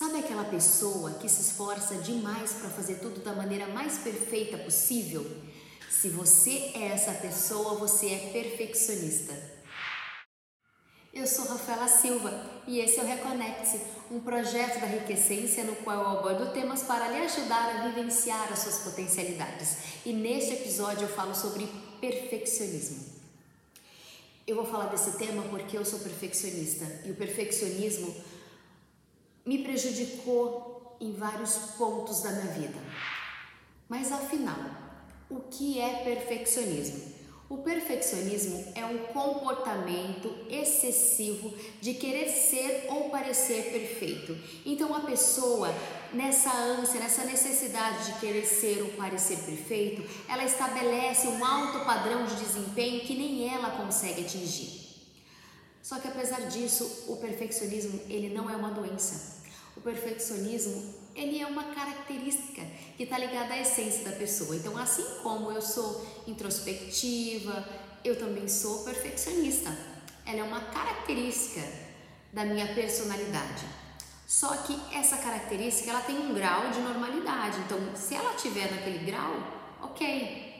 Sabe aquela pessoa que se esforça demais para fazer tudo da maneira mais perfeita possível? Se você é essa pessoa, você é perfeccionista. Eu sou Rafaela Silva e esse é o Reconecte, um projeto da Enriquecência no qual eu abordo temas para lhe ajudar a vivenciar as suas potencialidades. E neste episódio eu falo sobre perfeccionismo. Eu vou falar desse tema porque eu sou perfeccionista e o perfeccionismo me prejudicou em vários pontos da minha vida. Mas afinal, o que é perfeccionismo? O perfeccionismo é um comportamento excessivo de querer ser ou parecer perfeito. Então a pessoa, nessa ânsia, nessa necessidade de querer ser ou parecer perfeito, ela estabelece um alto padrão de desempenho que nem ela consegue atingir. Só que apesar disso, o perfeccionismo ele não é uma doença. O perfeccionismo, ele é uma característica que está ligada à essência da pessoa. Então, assim como eu sou introspectiva, eu também sou perfeccionista. Ela é uma característica da minha personalidade. Só que essa característica ela tem um grau de normalidade. Então, se ela tiver naquele grau, ok,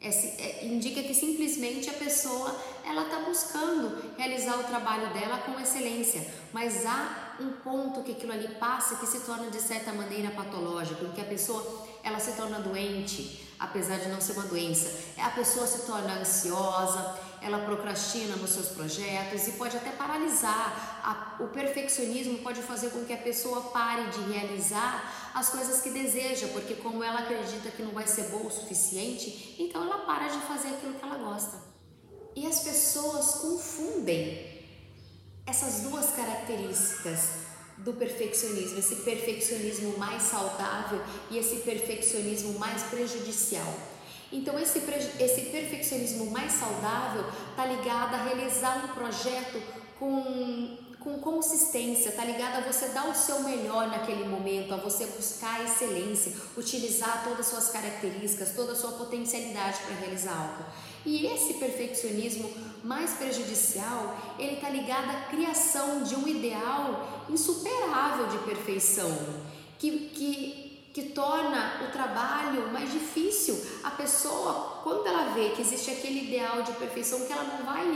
é, é, indica que simplesmente a pessoa ela está buscando realizar o trabalho dela com excelência, mas há um ponto que aquilo ali passa que se torna de certa maneira patológico, em que a pessoa ela se torna doente, apesar de não ser uma doença. A pessoa se torna ansiosa, ela procrastina nos seus projetos e pode até paralisar. O perfeccionismo pode fazer com que a pessoa pare de realizar as coisas que deseja, porque como ela acredita que não vai ser boa o suficiente, então ela para de fazer aquilo que ela gosta. E as pessoas confundem essas duas características do perfeccionismo, esse perfeccionismo mais saudável e esse perfeccionismo mais prejudicial. Então, esse, esse perfeccionismo mais saudável está ligado a realizar um projeto com, com consistência, está ligado a você dar o seu melhor naquele momento, a você buscar a excelência, utilizar todas as suas características, toda a sua potencialidade para realizar algo. E esse perfeccionismo mais prejudicial, ele está ligado à criação de um ideal insuperável de perfeição, que, que que torna o trabalho mais difícil. A pessoa, quando ela vê que existe aquele ideal de perfeição que ela não vai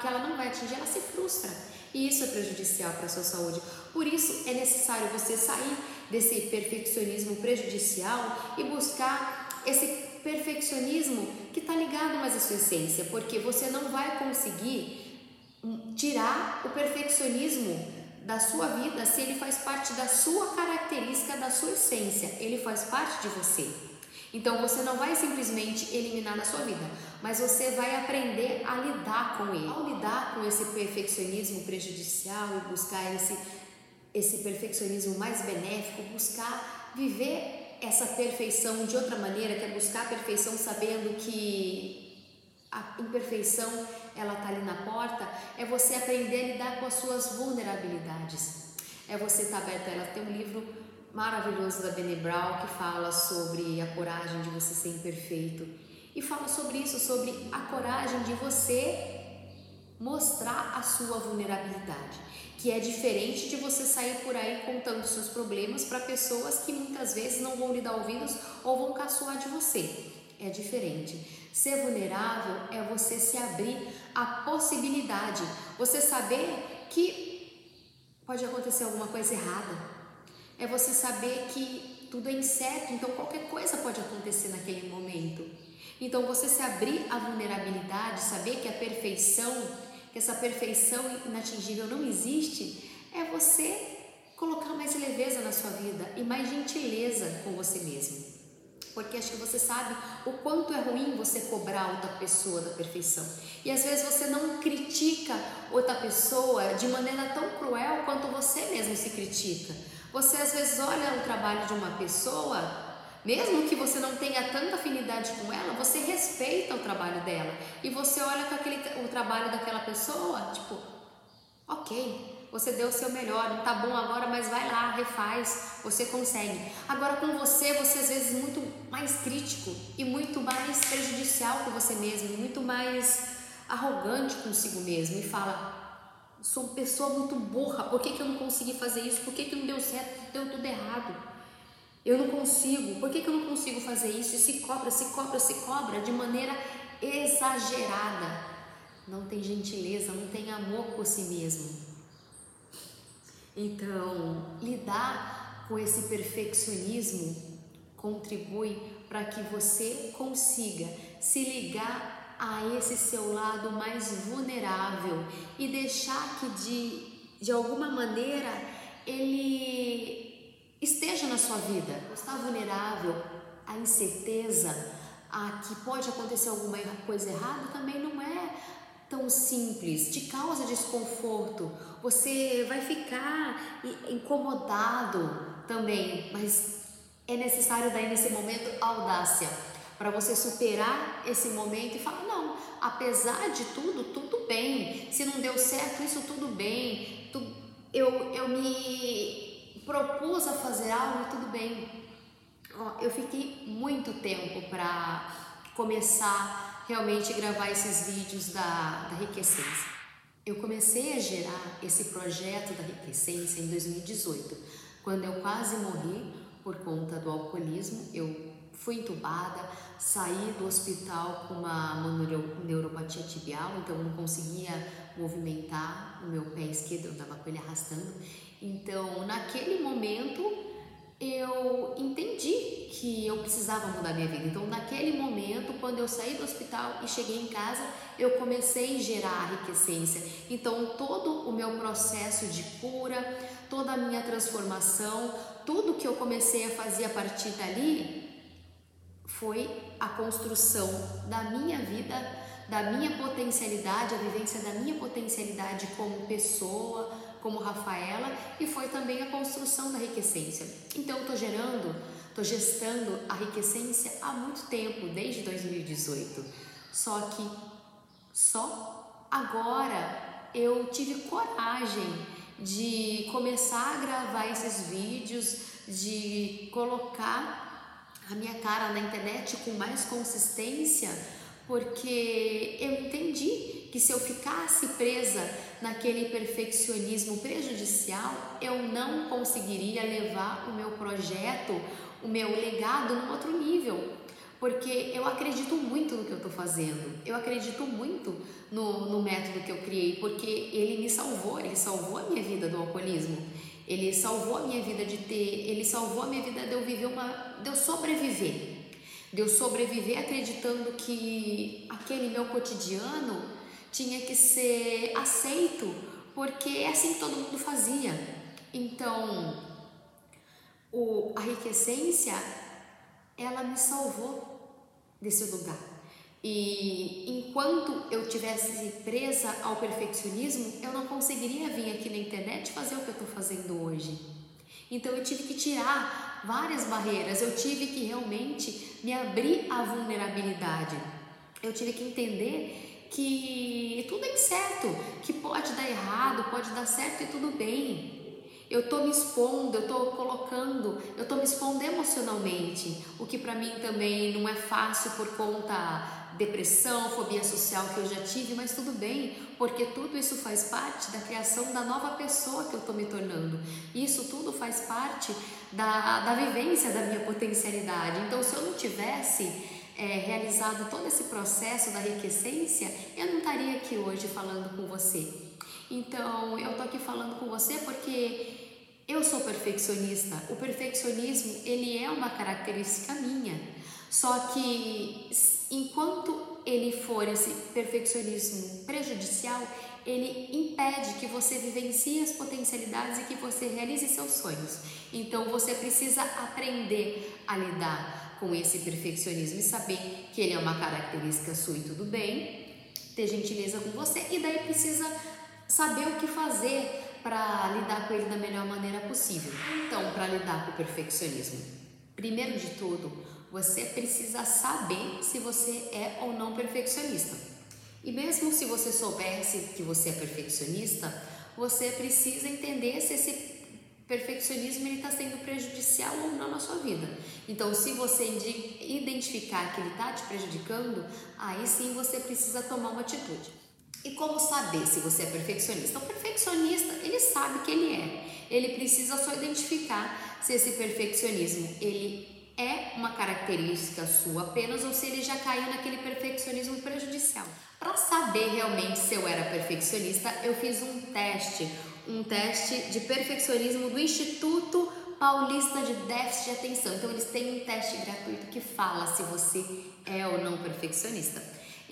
que ela não vai atingir, ela se frustra. E isso é prejudicial para a sua saúde. Por isso é necessário você sair desse perfeccionismo prejudicial e buscar esse perfeccionismo que está ligado mais à sua essência, porque você não vai conseguir hum, tirar o perfeccionismo da sua vida se ele faz parte da sua característica, da sua essência, ele faz parte de você. Então você não vai simplesmente eliminar da sua vida, mas você vai aprender a lidar com ele. Ao lidar com esse perfeccionismo prejudicial e buscar esse, esse perfeccionismo mais benéfico, buscar viver essa perfeição de outra maneira, que é buscar a perfeição sabendo que a imperfeição ela tá ali na porta, é você aprender a lidar com as suas vulnerabilidades. É você estar tá aberto a ela. Tem um livro maravilhoso da Bene Brown que fala sobre a coragem de você ser imperfeito. E fala sobre isso, sobre a coragem de você mostrar a sua vulnerabilidade, que é diferente de você sair por aí contando seus problemas para pessoas que muitas vezes não vão lhe dar ouvidos ou vão caçoar de você é diferente. Ser vulnerável é você se abrir à possibilidade, você saber que pode acontecer alguma coisa errada. É você saber que tudo é incerto, então qualquer coisa pode acontecer naquele momento. Então você se abrir à vulnerabilidade, saber que a perfeição, que essa perfeição inatingível não existe, é você colocar mais leveza na sua vida e mais gentileza com você mesmo porque acho que você sabe o quanto é ruim você cobrar outra pessoa da perfeição. E às vezes você não critica outra pessoa de maneira tão cruel quanto você mesmo se critica. Você às vezes olha o trabalho de uma pessoa, mesmo que você não tenha tanta afinidade com ela, você respeita o trabalho dela. E você olha com aquele, o trabalho daquela pessoa, tipo, ok, você deu o seu melhor, não tá bom agora, mas vai lá, refaz, você consegue. Agora com você, você às vezes é muito mais crítico e muito mais prejudicial com você mesmo, muito mais arrogante consigo mesmo e fala: sou pessoa muito burra, por que, que eu não consegui fazer isso? Por que, que não deu certo? Deu tudo errado. Eu não consigo, por que, que eu não consigo fazer isso? E se cobra, se cobra, se cobra de maneira exagerada. Não tem gentileza, não tem amor por si mesmo. Então, lidar com esse perfeccionismo contribui para que você consiga se ligar a esse seu lado mais vulnerável e deixar que de, de alguma maneira ele esteja na sua vida. Está vulnerável à incerteza, a que pode acontecer alguma coisa errada, também não é tão simples, te causa desconforto. Você vai ficar incomodado também, mas é necessário daí nesse momento audácia para você superar esse momento e falar: não, apesar de tudo, tudo bem. Se não deu certo, isso tudo bem. Eu, eu me propus a fazer algo, tudo bem. Eu fiquei muito tempo para começar realmente gravar esses vídeos da, da Riquecência. Eu comecei a gerar esse projeto da Riquecência em 2018, quando eu quase morri por conta do alcoolismo. Eu fui entubada, saí do hospital com uma neuropatia tibial, então não conseguia movimentar o meu pé esquerdo, eu estava com ele arrastando. Então, naquele momento, eu entendi que eu precisava mudar minha vida. Então, naquele momento, quando eu saí do hospital e cheguei em casa, eu comecei a gerar a riquecência. Então, todo o meu processo de cura, toda a minha transformação, tudo que eu comecei a fazer a partir dali, foi a construção da minha vida, da minha potencialidade, a vivência da minha potencialidade como pessoa, como Rafaela, e foi também a construção da riquecência. Então, estou gerando, estou gestando a riquecência há muito tempo, desde 2018. Só que só agora eu tive coragem de começar a gravar esses vídeos, de colocar a minha cara na internet com mais consistência, porque eu entendi que se eu ficasse presa naquele perfeccionismo prejudicial, eu não conseguiria levar o meu projeto, o meu legado num outro nível. Porque eu acredito muito no que eu estou fazendo, eu acredito muito no, no método que eu criei, porque ele me salvou, ele salvou a minha vida do alcoolismo. Ele salvou a minha vida de ter, ele salvou a minha vida de eu viver uma, de eu sobreviver. De eu sobreviver acreditando que aquele meu cotidiano tinha que ser aceito, porque é assim que todo mundo fazia. Então, o, a riquecência, ela me salvou desse lugar. E enquanto eu tivesse presa ao perfeccionismo, eu não conseguiria vir aqui na internet fazer o que eu estou fazendo hoje. Então eu tive que tirar várias barreiras, eu tive que realmente me abrir à vulnerabilidade. Eu tive que entender que tudo é incerto, que pode dar errado, pode dar certo e tudo bem. Eu estou me expondo, eu estou colocando, eu estou me expondo emocionalmente, o que para mim também não é fácil por conta depressão, fobia social que eu já tive, mas tudo bem, porque tudo isso faz parte da criação da nova pessoa que eu estou me tornando. Isso tudo faz parte da, da vivência da minha potencialidade. Então, se eu não tivesse é, realizado todo esse processo da enriquecência, eu não estaria aqui hoje falando com você. Então, eu estou aqui falando com você porque eu sou perfeccionista. O perfeccionismo, ele é uma característica minha. Só que enquanto ele for esse perfeccionismo prejudicial, ele impede que você vivencie as potencialidades e que você realize seus sonhos. Então você precisa aprender a lidar com esse perfeccionismo e saber que ele é uma característica sua e tudo bem, ter gentileza com você e daí precisa saber o que fazer para lidar com ele da melhor maneira possível. Então, para lidar com o perfeccionismo, primeiro de tudo, você precisa saber se você é ou não perfeccionista. E mesmo se você soubesse que você é perfeccionista, você precisa entender se esse perfeccionismo está sendo prejudicial ou não na sua vida. Então, se você identificar que ele está te prejudicando, aí sim você precisa tomar uma atitude. E como saber se você é perfeccionista? O perfeccionista, ele sabe que ele é. Ele precisa só identificar se esse perfeccionismo ele é uma característica sua apenas ou se ele já caiu naquele perfeccionismo prejudicial. Para saber realmente se eu era perfeccionista, eu fiz um teste, um teste de perfeccionismo do Instituto Paulista de Déficit de Atenção. Então eles têm um teste gratuito que fala se você é ou não perfeccionista.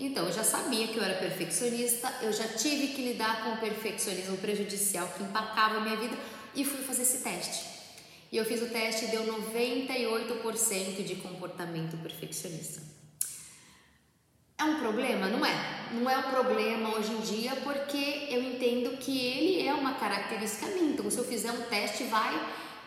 Então, eu já sabia que eu era perfeccionista, eu já tive que lidar com o perfeccionismo prejudicial que empacava a minha vida e fui fazer esse teste. E eu fiz o teste e deu 98% de comportamento perfeccionista. É um problema? Não é. Não é um problema hoje em dia porque eu entendo que ele é uma característica minha. Então, se eu fizer um teste, vai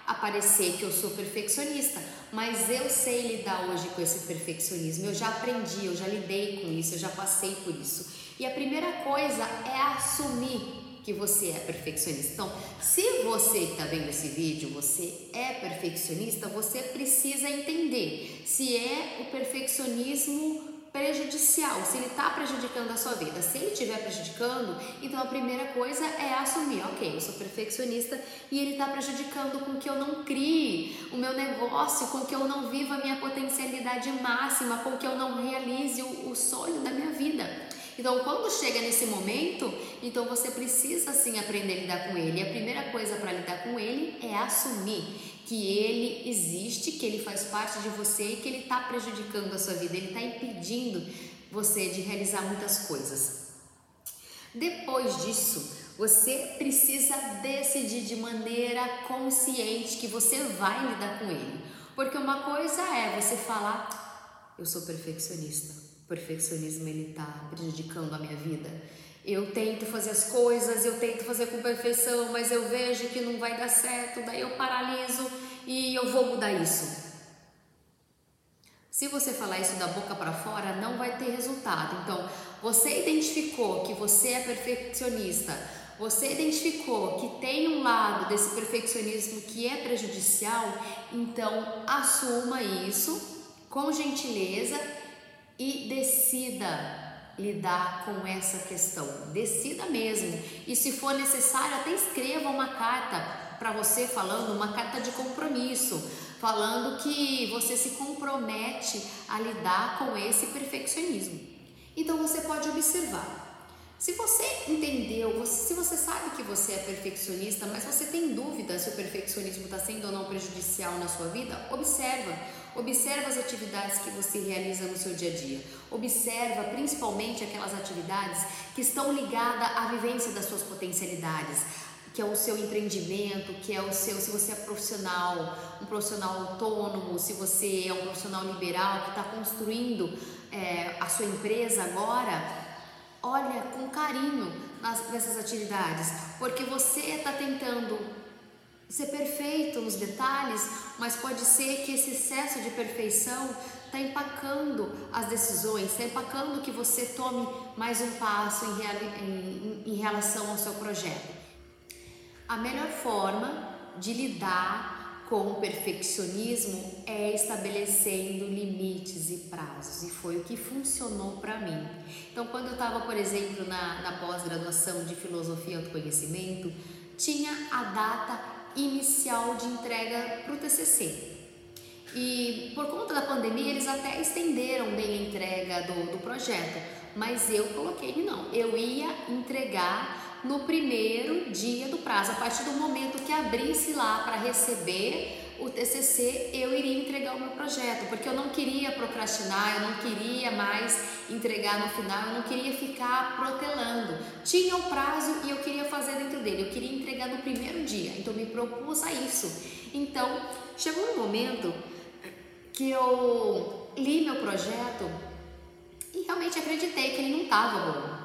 aparecer que eu sou perfeccionista, mas eu sei lidar hoje com esse perfeccionismo. Eu já aprendi, eu já lidei com isso, eu já passei por isso. E a primeira coisa é assumir que você é perfeccionista. Então, se você está vendo esse vídeo, você é perfeccionista, você precisa entender se é o perfeccionismo prejudicial, se ele está prejudicando a sua vida. Se ele estiver prejudicando, então a primeira coisa é assumir, ok, eu sou perfeccionista e ele está prejudicando com que eu não crie o meu negócio, com que eu não viva a minha potencialidade máxima, com que eu não realize o, o sonho da minha vida. Então, quando chega nesse momento, então você precisa sim aprender a lidar com ele. E a primeira coisa para lidar com ele é assumir que ele existe, que ele faz parte de você e que ele está prejudicando a sua vida, ele está impedindo você de realizar muitas coisas. Depois disso, você precisa decidir de maneira consciente que você vai lidar com ele. Porque uma coisa é você falar, eu sou perfeccionista. O perfeccionismo ele está prejudicando a minha vida. Eu tento fazer as coisas, eu tento fazer com perfeição, mas eu vejo que não vai dar certo, daí eu paraliso e eu vou mudar isso. Se você falar isso da boca para fora, não vai ter resultado. Então, você identificou que você é perfeccionista, você identificou que tem um lado desse perfeccionismo que é prejudicial, então assuma isso com gentileza e decida lidar com essa questão. Decida mesmo. E se for necessário, até escreva uma carta para você falando, uma carta de compromisso, falando que você se compromete a lidar com esse perfeccionismo. Então você pode observar. Se você entendeu, se você sabe que você é perfeccionista, mas você tem dúvida se o perfeccionismo está sendo ou não prejudicial na sua vida, observa Observa as atividades que você realiza no seu dia a dia. Observa principalmente aquelas atividades que estão ligadas à vivência das suas potencialidades, que é o seu empreendimento, que é o seu, se você é profissional, um profissional autônomo, se você é um profissional liberal que está construindo é, a sua empresa agora, olha com carinho nas, nessas atividades, porque você está tentando ser perfeito nos detalhes, mas pode ser que esse excesso de perfeição está empacando as decisões, está empacando que você tome mais um passo em, em, em relação ao seu projeto. A melhor forma de lidar com o perfeccionismo é estabelecendo limites e prazos, e foi o que funcionou para mim. Então, quando eu estava, por exemplo, na, na pós-graduação de filosofia e autoconhecimento, tinha a data inicial de entrega para o TCC. E por conta da pandemia, eles até estenderam bem a entrega do, do projeto, mas eu coloquei que não, eu ia entregar no primeiro dia do prazo, a partir do momento que abrisse lá para receber o TCC, eu iria entregar o meu projeto, porque eu não queria procrastinar, eu não queria mais entregar no final, eu não queria ficar protelando. Tinha o prazo e eu queria fazer dentro dele, eu queria entregar no primeiro dia, então me propus a isso. Então, chegou um momento que eu li meu projeto e realmente acreditei que ele não estava bom.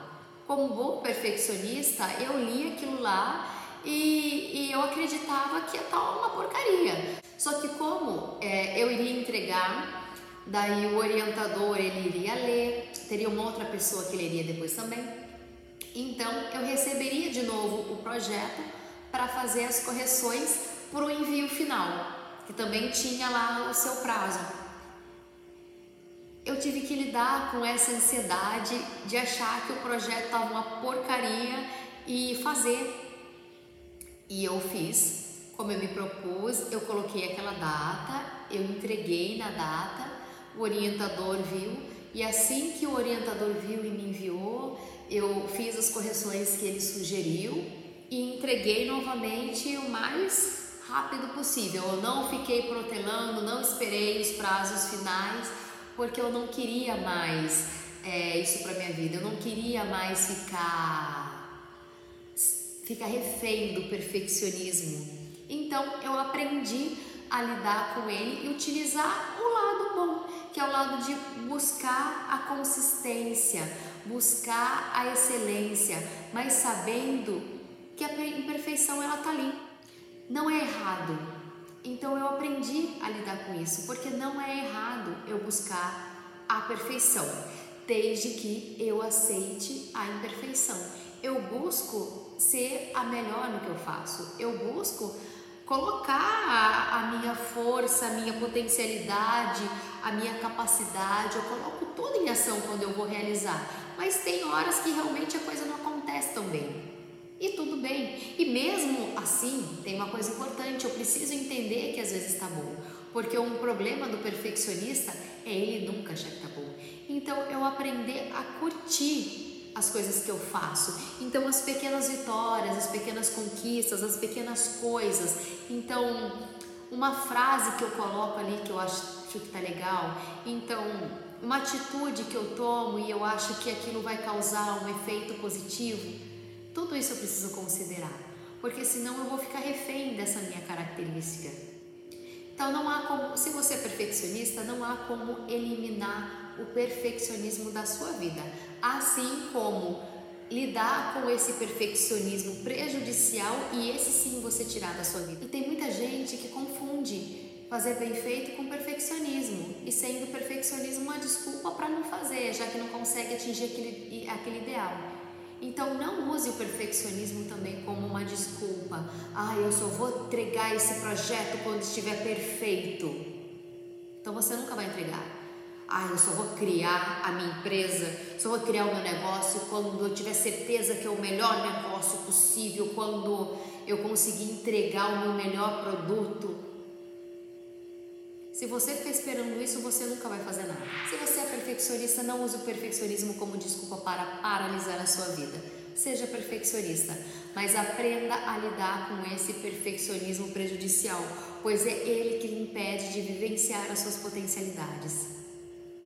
Como bom perfeccionista, eu li aquilo lá e, e eu acreditava que ia estar uma porcaria. Só que como é, eu iria entregar, daí o orientador ele iria ler, teria uma outra pessoa que leria depois também. Então eu receberia de novo o projeto para fazer as correções para o envio final, que também tinha lá o seu prazo. eu tive que lidar com essa ansiedade de achar que o projeto estava uma porcaria e fazer. E eu fiz como eu me propus, eu coloquei aquela data, eu entreguei na data, o orientador viu e assim que o orientador viu e me enviou, eu fiz as correções que ele sugeriu e entreguei novamente o mais rápido possível. Eu não fiquei protelando, não esperei os prazos finais, porque eu não queria mais é, isso para minha vida. Eu não queria mais ficar ficar refém do perfeccionismo. Então eu aprendi a lidar com ele e utilizar o lado bom, que é o lado de buscar a consistência, buscar a excelência, mas sabendo que a imperfeição ela tá ali. Não é errado. Então eu aprendi a lidar com isso, porque não é errado eu buscar a perfeição, desde que eu aceite a imperfeição. Eu busco ser a melhor no que eu faço. Eu busco colocar a, a, minha força, a minha potencialidade, a minha capacidade, eu coloco tudo em ação quando eu vou realizar. Mas tem horas que realmente a coisa não acontece tão bem. E tudo bem. E mesmo assim, tem uma coisa importante, eu preciso entender que às vezes está bom. Porque um problema do perfeccionista é ele nunca achar que está bom. Então eu aprender a curtir as coisas que eu faço. Então, as pequenas vitórias, as pequenas conquistas, as pequenas coisas. Então, uma frase que eu coloco ali que eu acho que tá legal. Então, uma atitude que eu tomo e eu acho que aquilo vai causar um efeito positivo. Tudo isso eu preciso considerar, porque senão eu vou ficar refém dessa minha característica. Então não há como, se você é perfeccionista, não há como eliminar o perfeccionismo da sua vida, assim como lidar com esse perfeccionismo prejudicial e esse sim você tirar da sua vida. E tem muita gente que confunde fazer bem feito com perfeccionismo e sendo perfeccionismo uma desculpa para não fazer, já que não consegue atingir aquele, aquele ideal. Então não use o perfeccionismo também como uma desculpa. Ah, eu só vou entregar esse projeto quando estiver perfeito. Então você nunca vai entregar. Ah, eu só vou criar a minha empresa, só vou criar o meu negócio quando eu tiver certeza que é o melhor negócio possível, quando eu conseguir entregar o meu melhor produto. Se você ficar esperando isso, você nunca vai fazer nada. Se você é perfeccionista, não use o perfeccionismo como desculpa para paralisar a sua vida. Seja perfeccionista, mas aprenda a lidar com esse perfeccionismo prejudicial, pois é ele que lhe impede de vivenciar as suas potencialidades.